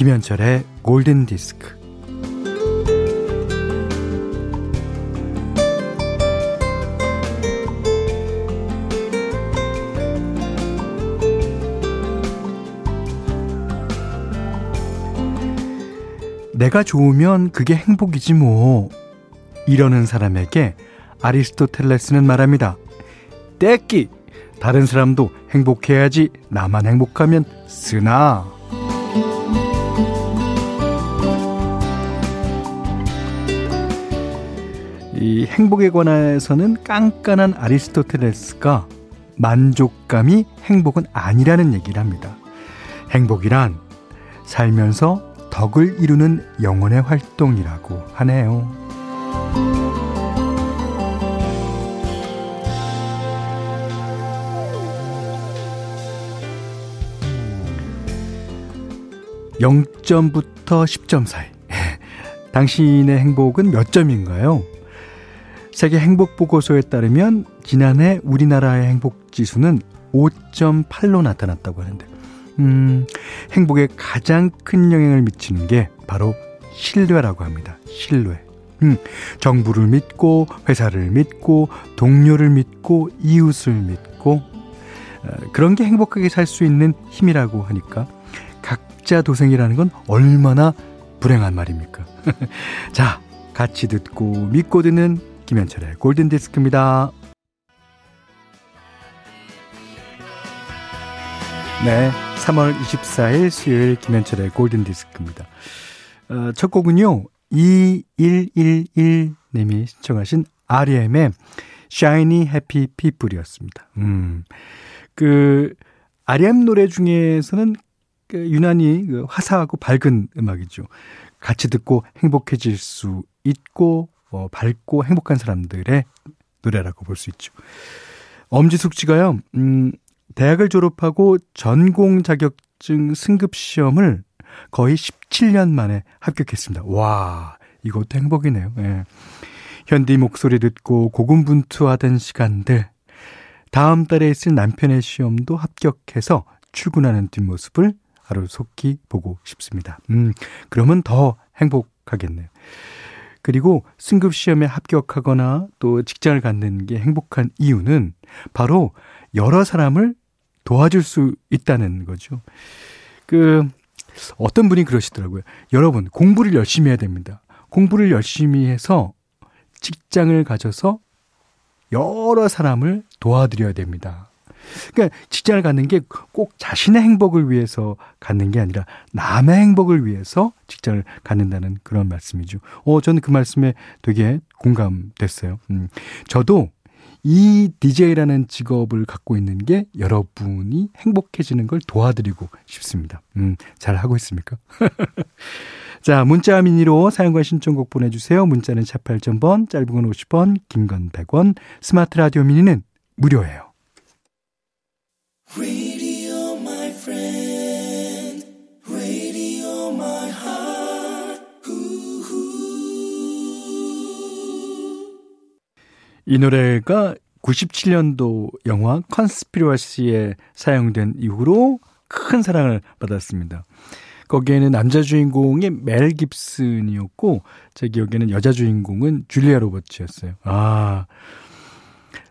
김현철의 골든 디스크. 내가 좋으면 그게 행복이지 뭐. 이러는 사람에게 아리스토텔레스는 말합니다. 떼끼! 다른 사람도 행복해야지 나만 행복하면 쓰나. 이 행복에 관해서는 깐깐한 아리스토텔레스가 만족감이 행복은 아니라는 얘기를 합니다. 행복이란 살면서 덕을 이루는 영혼의 활동이라고 하네요. (0점부터 10점) 사이 당신의 행복은 몇 점인가요? 세계 행복 보고서에 따르면 지난해 우리나라의 행복 지수는 5.8로 나타났다고 하는데 음, 행복에 가장 큰 영향을 미치는 게 바로 신뢰라고 합니다. 신뢰. 음, 정부를 믿고, 회사를 믿고, 동료를 믿고, 이웃을 믿고, 어, 그런 게 행복하게 살 수 있는 힘이라고 하니까 각자 도생이라는 건 얼마나 불행한 말입니까? 자, 같이 듣고 믿고 듣는 김현철의 골든디스크입니다. 네. 3월 24일 수요일 김현철의 골든디스크입니다. 어, 첫 곡은요, 2111님이 신청하신 REM의 Shiny Happy People이었습니다. 음, 그, REM 노래 중에서는 그 유난히 그 화사하고 밝은 음악이죠. 같이 듣고 행복해질 수 있고, 어, 밝고 행복한 사람들의 노래라고 볼 수 있죠. 엄지숙 씨가요, 음, 대학을 졸업하고 전공 자격증 승급 시험을 거의 17년 만에 합격했습니다. 와, 이것도 행복이네요. 예. 현디 목소리 듣고 고군분투하던 시간들. 다음 달에 있을 남편의 시험도 합격해서 출근하는 뒷모습을 하루 속히 보고 싶습니다. 음, 그러면 더 행복하겠네요. 그리고 승급 시험에 합격하거나 또 직장을 갖는 게 행복한 이유는 바로 여러 사람을 도와줄 수 있다는 거죠. 그, 어떤 분이 그러시더라고요. 여러분, 공부를 열심히 해야 됩니다. 공부를 열심히 해서 직장을 가져서 여러 사람을 도와드려야 됩니다. 그러니까 직장을 갖는 게 꼭 자신의 행복을 위해서 갖는 게 아니라 남의 행복을 위해서 직장을 갖는다는 그런 말씀이죠. 어, 저는 그 말씀에 되게 공감됐어요. 음, 저도 이 DJ라는 직업을 갖고 있는 게 여러분이 행복해지는 걸 도와드리고 싶습니다. 음, 잘 하고 있습니까? 자, 문자 미니로 사용과 신청곡 보내주세요. 문자는 샵 8000번, 짧은 건 50원, 긴 건 100원, 스마트 라디오 미니는 무료예요. 이 노래가 97년도 영화 컨스피러시에 사용된 이후로 큰 사랑을 받았습니다. 거기에는 남자 주인공이 멜 깁슨이었고 제 기억에는 여자 주인공은 줄리아 로버츠였어요. 아.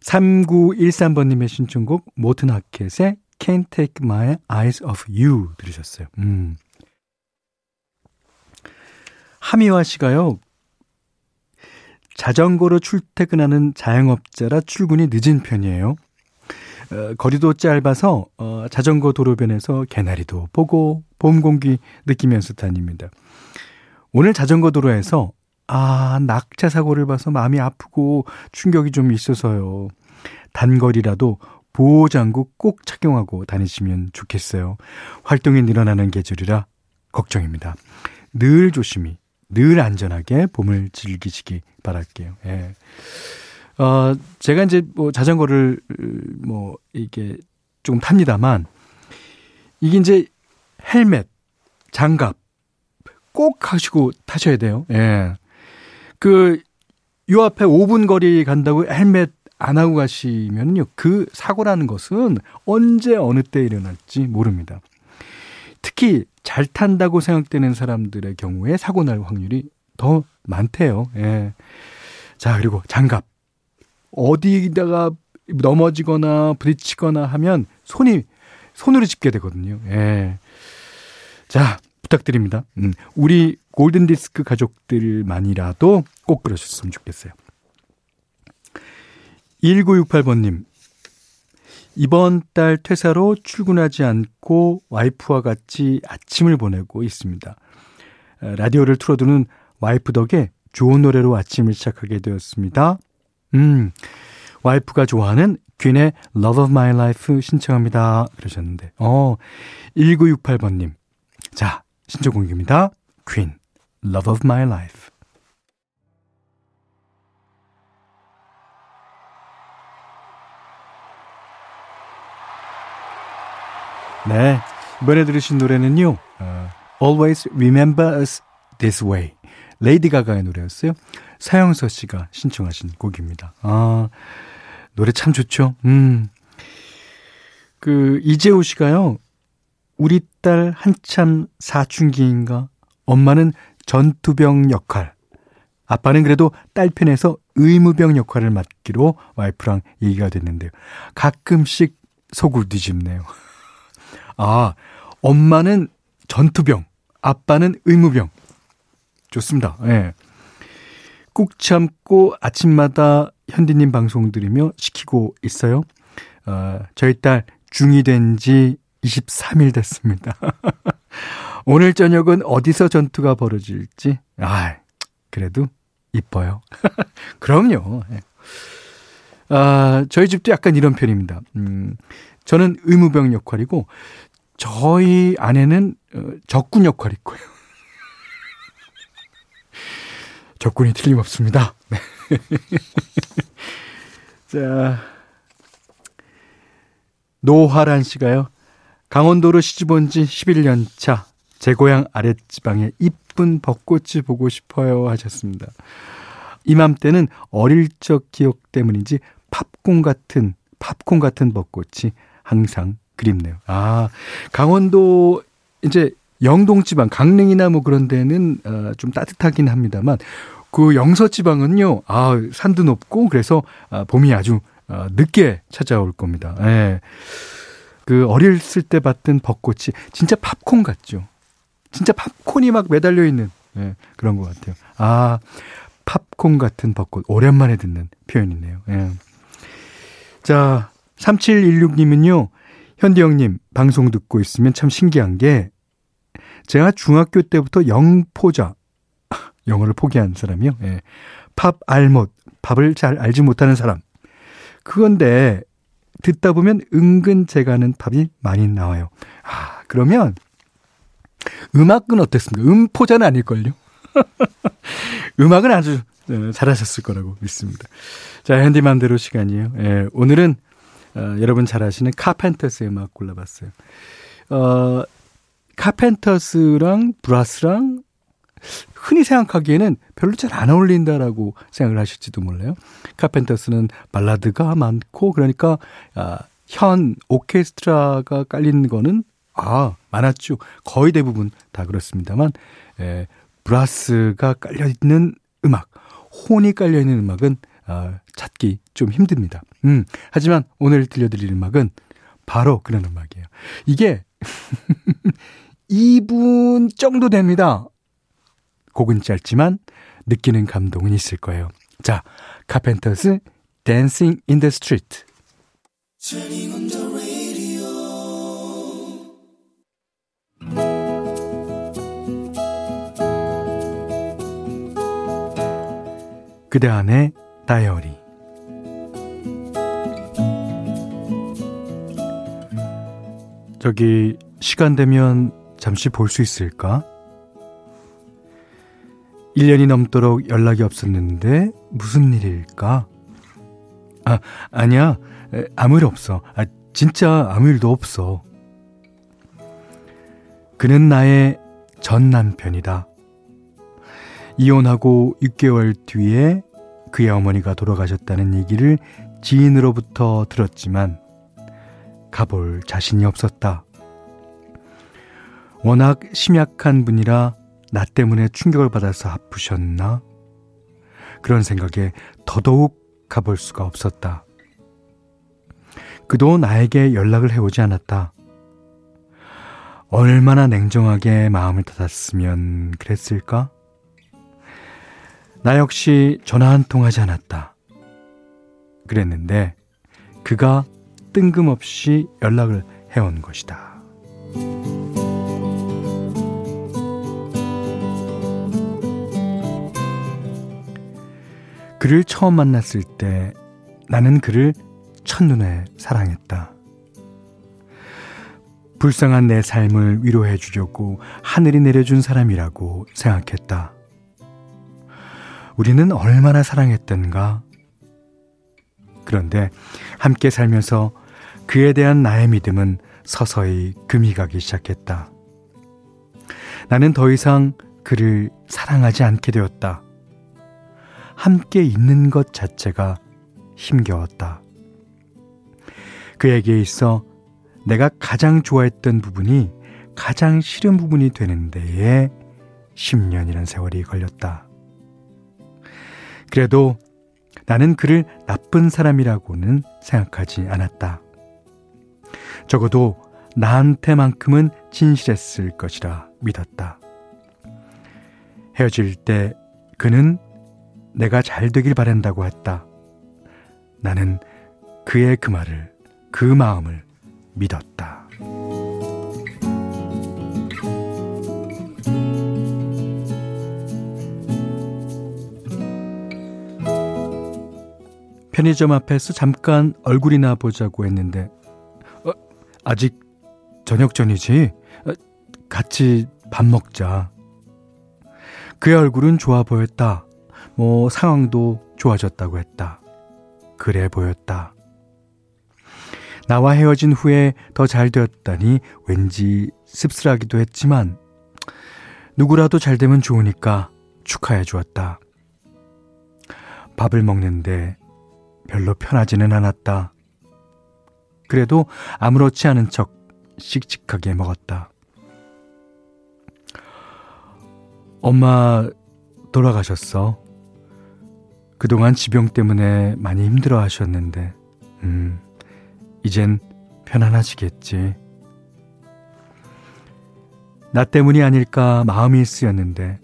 3913번님의 신청곡 모튼 하켓의 Can't Take My Eyes Off You 들으셨어요. 음. 하미화 씨가요. 자전거로 출퇴근하는 자영업자라 출근이 늦은 편이에요. 어, 거리도 짧아서 어, 자전거 도로변에서 개나리도 보고 봄 공기 느끼면서 다닙니다. 오늘 자전거 도로에서 아 낙차 사고를 봐서 마음이 아프고 충격이 좀 있어서요. 단거리라도 보호장구 꼭 착용하고 다니시면 좋겠어요. 활동이 늘어나는 계절이라 걱정입니다. 늘 조심히 늘 안전하게 봄을 즐기시기 바랄게요. 예. 어, 제가 이제 뭐 자전거를 뭐 이게 조금 탑니다만 이게 이제 헬멧, 장갑 꼭 하시고 타셔야 돼요. 예. 그, 요 앞에 5분 거리 간다고 헬멧 안 하고 가시면요. 그 사고라는 것은 언제 어느 때 일어날지 모릅니다. 특히 잘 탄다고 생각되는 사람들의 경우에 사고 날 확률이 더 많대요. 예. 자, 그리고 장갑. 어디다가 넘어지거나 부딪히거나 하면 손이 손으로 집게 되거든요. 예. 자, 부탁드립니다. 음, 우리 골든 디스크 가족들만이라도 꼭 그러셨으면 좋겠어요. 1968번님, 이번 달 퇴사로 출근하지 않고 와이프와 같이 아침을 보내고 있습니다. 라디오를 틀어두는 와이프 덕에 좋은 노래로 아침을 시작하게 되었습니다. 음, 와이프가 좋아하는 퀸의 Love of My Life 신청합니다. 그러셨는데, 어, 1968번님. 자, 신청곡입니다. 퀸, Love of My Life. 네. 이번에 들으신 노래는요, 어, Always Remember Us This Way. 레이디 가가의 노래였어요. 사영서 씨가 신청하신 곡입니다. 아, 노래 참 좋죠. 음. 그, 이재호 씨가요, 우리 딸 한참 사춘기인가? 엄마는 전투병 역할. 아빠는 그래도 딸 편에서 의무병 역할을 맡기로 와이프랑 얘기가 됐는데요. 가끔씩 속을 뒤집네요. 아, 엄마는 전투병, 아빠는 의무병. 좋습니다. 예. 네. 꾹 참고 아침마다 현디님 방송 들으며 시키고 있어요. 어, 저희 딸 중2 된지 23일 됐습니다. 오늘 저녁은 어디서 전투가 벌어질지, 아, 그래도 이뻐요. 그럼요. 예. 아, 저희 집도 약간 이런 편입니다. 음, 저는 의무병 역할이고, 저희 아내는 어, 적군 역할이 있고요. 적군이 틀림없습니다. 네. 자, 노화란 씨가요. 강원도로 시집 온 지 11년 차. 제 고향 아랫지방에 이쁜 벚꽃이 보고 싶어요 하셨습니다. 이맘때는 어릴 적 기억 때문인지 팝콘 같은 팝콘 같은 벚꽃이 항상 그립네요. 아, 강원도 이제 영동 지방 강릉이나 뭐 그런 데는 어, 좀 따뜻하긴 합니다만 그 영서 지방은요. 아, 산도 높고 그래서 아, 봄이 아주 어, 늦게 찾아올 겁니다. 예. 그 어렸을 때 봤던 벚꽃이 진짜 팝콘 같죠. 진짜 팝콘이 막 매달려 있는 예, 그런 것 같아요. 아, 팝콘 같은 벚꽃 오랜만에 듣는 표현이네요. 예. 자, 3716님은요. 현디 형님, 방송 듣고 있으면 참 신기한 게, 제가 중학교 때부터 영포자, 영어를 포기한 사람이요. 예. 팝 알못, 밥을 잘 알지 못하는 사람. 그건데, 듣다 보면 은근 제가 하는 팝이 많이 나와요. 아, 그러면, 음악은 어땠습니까? 음포자는 아닐걸요? 음악은 아주 어, 잘하셨을 거라고 믿습니다. 자, 현디맘대로 시간이에요. 예, 오늘은 어, 여러분 잘 아시는 카펜터스의 음악 골라봤어요. 어, 카펜터스랑 브라스랑 흔히 생각하기에는 별로 잘 안 어울린다라고 생각을 하실지도 몰라요. 카펜터스는 발라드가 많고 그러니까 아, 현 오케스트라가 깔린 거는 아 많았죠. 거의 대부분 다 그렇습니다만 에, 브라스가 깔려 있는 음악, 혼이 깔려 있는 음악은 아, 찾기 좀 힘듭니다. 음, 하지만 오늘 들려드릴 음악은 바로 그런 음악이에요. 이게 2분 정도 됩니다. 곡은 짧지만 느끼는 감동은 있을 거예요. 자, 카펜터스 Dancing in the Street. 그대 안의 다이어리 저기 시간 되면 잠시 볼 수 있을까? 1년이 넘도록 연락이 없었는데 무슨 일일까? 아, 아니야. 아무 일 없어. 아, 진짜 아무 일도 없어. 그는 나의 전 남편이다. 이혼하고 6개월 뒤에 그의 어머니가 돌아가셨다는 얘기를 지인으로부터 들었지만 가볼 자신이 없었다. 워낙 심약한 분이라 나 때문에 충격을 받아서 아프셨나? 그런 생각에 더더욱 가볼 수가 없었다. 그도 나에게 연락을 해오지 않았다. 얼마나 냉정하게 마음을 닫았으면 그랬을까? 나 역시 전화 한 통 하지 않았다. 그랬는데 그가 뜬금없이 연락을 해온 것이다. 그를 처음 만났을 때 나는 그를 첫눈에 사랑했다. 불쌍한 내 삶을 위로해 주려고 하늘이 내려준 사람이라고 생각했다. 우리는 얼마나 사랑했던가. 그런데 함께 살면서 그에 대한 나의 믿음은 서서히 금이 가기 시작했다. 나는 더 이상 그를 사랑하지 않게 되었다. 함께 있는 것 자체가 힘겨웠다. 그에게 있어 내가 가장 좋아했던 부분이 가장 싫은 부분이 되는 데에 10년이란 세월이 걸렸다. 그래도 나는 그를 나쁜 사람이라고는 생각하지 않았다. 적어도 나한테만큼은 진실했을 것이라 믿었다. 헤어질 때 그는 내가 잘 되길 바란다고 했다. 나는 그의 그 말을, 그 마음을 믿었다. 편의점 앞에서 잠깐 얼굴이나 보자고 했는데, 어, 아직 저녁 전이지? 어, 같이 밥 먹자. 그의 얼굴은 좋아 보였다. 뭐 상황도 좋아졌다고 했다. 그래 보였다. 나와 헤어진 후에 더 잘 되었다니 왠지 씁쓸하기도 했지만 누구라도 잘 되면 좋으니까 축하해 주었다. 밥을 먹는데 별로 편하지는 않았다. 그래도 아무렇지 않은 척 씩씩하게 먹었다. 엄마 돌아가셨어. 그동안 지병 때문에 많이 힘들어 하셨는데, 음, 이젠 편안하시겠지. 나 때문이 아닐까 마음이 쓰였는데,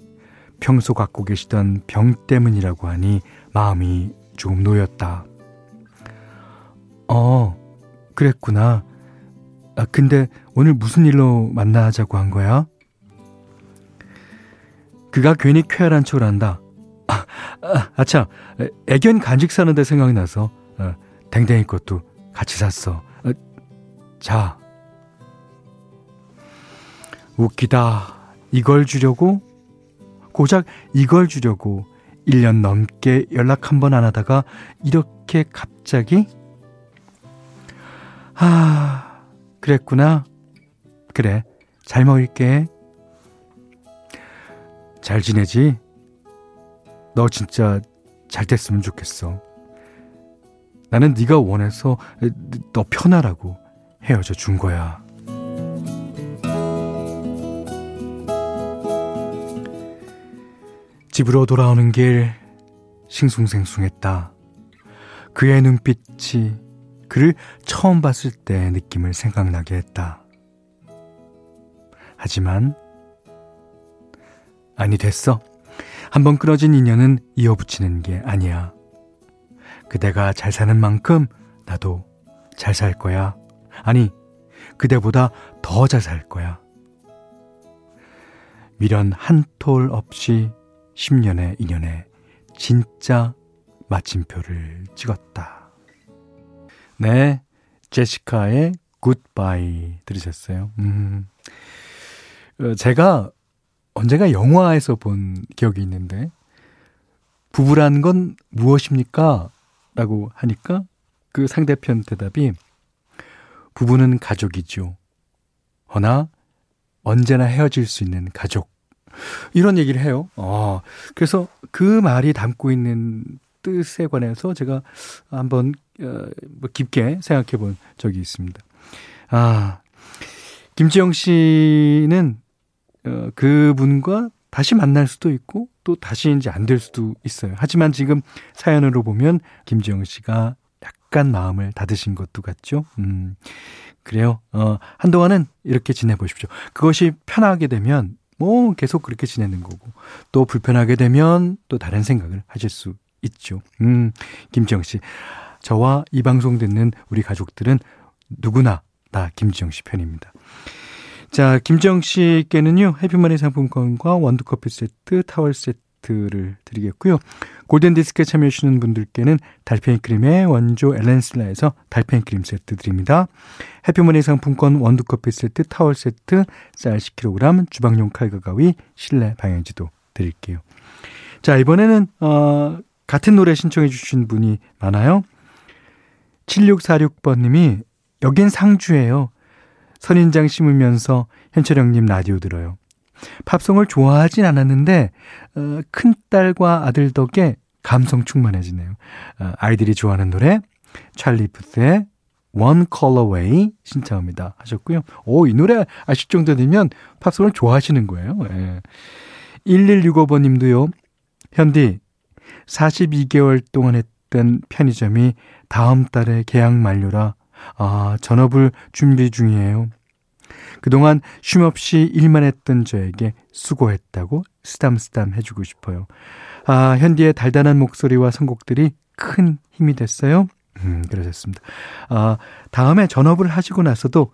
평소 갖고 계시던 병 때문이라고 하니 마음이 조금 놓였다. 어, 그랬구나. 아, 근데 오늘 무슨 일로 만나자고 한 거야? 그가 괜히 쾌활한 척을 한다. 아, 아, 아차, 애견 간식 사는데 생각이 나서 어, 댕댕이 것도 같이 샀어. 어, 자, 웃기다. 이걸 주려고? 고작 이걸 주려고 1년 넘게 연락 한 번 안 하다가 이렇게 갑자기? 아, 그랬구나. 그래, 잘 먹을게. 잘 지내지? 너 진짜 잘 됐으면 좋겠어. 나는 네가 원해서 너 편하라고 헤어져 준 거야. 집으로 돌아오는 길 싱숭생숭했다. 그의 눈빛이 그를 처음 봤을 때 느낌을 생각나게 했다. 하지만 아니 됐어. 한번 끊어진 인연은 이어붙이는 게 아니야. 그대가 잘 사는 만큼 나도 잘 살 거야. 아니, 그대보다 더 잘 살 거야. 미련 한 톨 없이 10년의 인연에 진짜 마침표를 찍었다. 네, 제시카의 굿바이 들으셨어요. 음. 어, 제가 언젠가 영화에서 본 기억이 있는데 부부란 건 무엇입니까? 라고 하니까 그 상대편 대답이 부부는 가족이죠. 허나 언제나 헤어질 수 있는 가족. 이런 얘기를 해요. 아, 그래서 그 말이 담고 있는 뜻에 관해서 제가 한번 깊게 생각해 본 적이 있습니다. 아, 김지영 씨는 어, 그분과 다시 만날 수도 있고 또 다시 이제 안 될 수도 있어요. 하지만 지금 사연으로 보면 김지영 씨가 약간 마음을 닫으신 것도 같죠. 음. 그래요. 어, 한동안은 이렇게 지내보십시오. 그것이 편하게 되면 뭐 계속 그렇게 지내는 거고 또 불편하게 되면 또 다른 생각을 하실 수 있죠. 음, 김지영 씨. 저와 이 방송 듣는 우리 가족들은 누구나 다 김지영 씨 편입니다. 자, 김지영 씨께는요, 해피머니 상품권과 원두커피 세트, 타월 세트를 드리겠고요. 골든디스크에 참여해주시는 분들께는 달팽이 크림의 원조 엘렌슬라에서 달팽이 크림 세트 드립니다. 해피머니 상품권 원두커피 세트, 타월 세트, 쌀 10kg, 주방용 칼과 가위, 실내 방향지도 드릴게요. 자, 이번에는, 어, 같은 노래 신청해 주신 분이 많아요. 7646번님이 여긴 상주예요. 선인장 심으면서 현철형님 라디오 들어요. 팝송을 좋아하진 않았는데 어, 큰 딸과 아들 덕에 감성 충만해지네요. 어, 아이들이 좋아하는 노래 찰리 푸스의 One Color Way 신청합니다 하셨고요. 오, 이 노래 아실 정도 되면 팝송을 좋아하시는 거예요. 예. 1165번 님도요. 현디 42개월 동안 했던 편의점이 다음 달에 계약 만료라 아, 전업을 준비 중이에요. 그동안 쉼없이 일만 했던 저에게 수고했다고 쓰담쓰담 해주고 싶어요. 아, 현디의 달달한 목소리와 선곡들이 큰 힘이 됐어요. 음, 그러셨습니다. 아, 다음에 전업을 하시고 나서도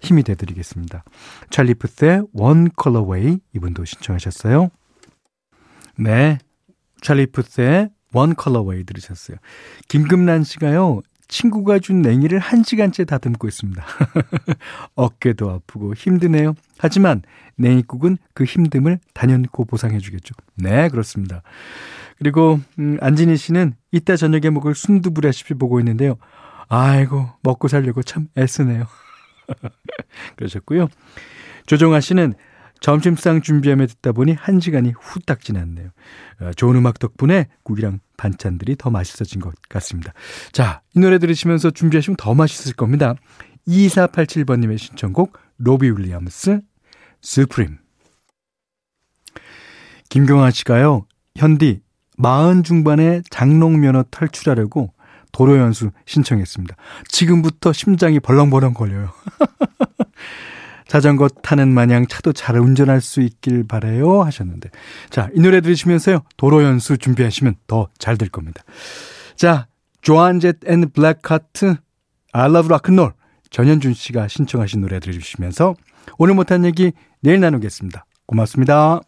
힘이 되드리겠습니다. 찰리 푸스의 One Colorway 이분도 신청하셨어요. 네. 찰리 푸스의 One Colorway 들으셨어요. 김금란 씨가요. 친구가 준 냉이를 한 시간째 다듬고 있습니다. 어깨도 아프고 힘드네요. 하지만 냉이국은 그 힘듦을 단연코 보상해 주겠죠. 네, 그렇습니다. 그리고 음, 안진희 씨는 이따 저녁에 먹을 순두부레시피 보고 있는데요. 아이고 먹고 살려고 참 애쓰네요. 그러셨고요. 조정아 씨는 점심상 준비하며 듣다 보니 한 시간이 후딱 지났네요. 어, 좋은 음악 덕분에 국이랑 반찬들이 더 맛있어진 것 같습니다. 자, 이 노래 들으시면서 준비하시면 더 맛있을 겁니다. 2487번님의 신청곡 로비 윌리엄스 스프림 김경아 씨가요. 현디 마흔 중반에 장롱 면허 탈출하려고 도로 연수 신청했습니다. 지금부터 심장이 벌렁벌렁 걸려요. 자전거 타는 마냥 차도 잘 운전할 수 있길 바래요 하셨는데 자 이 노래 들으시면서요 도로 연수 준비하시면 더 잘 될 겁니다. 자 Joan Jett and Blackhearts I Love Rock'n'Roll 전현준 씨가 신청하신 노래 들으시면서 오늘 못한 얘기 내일 나누겠습니다. 고맙습니다.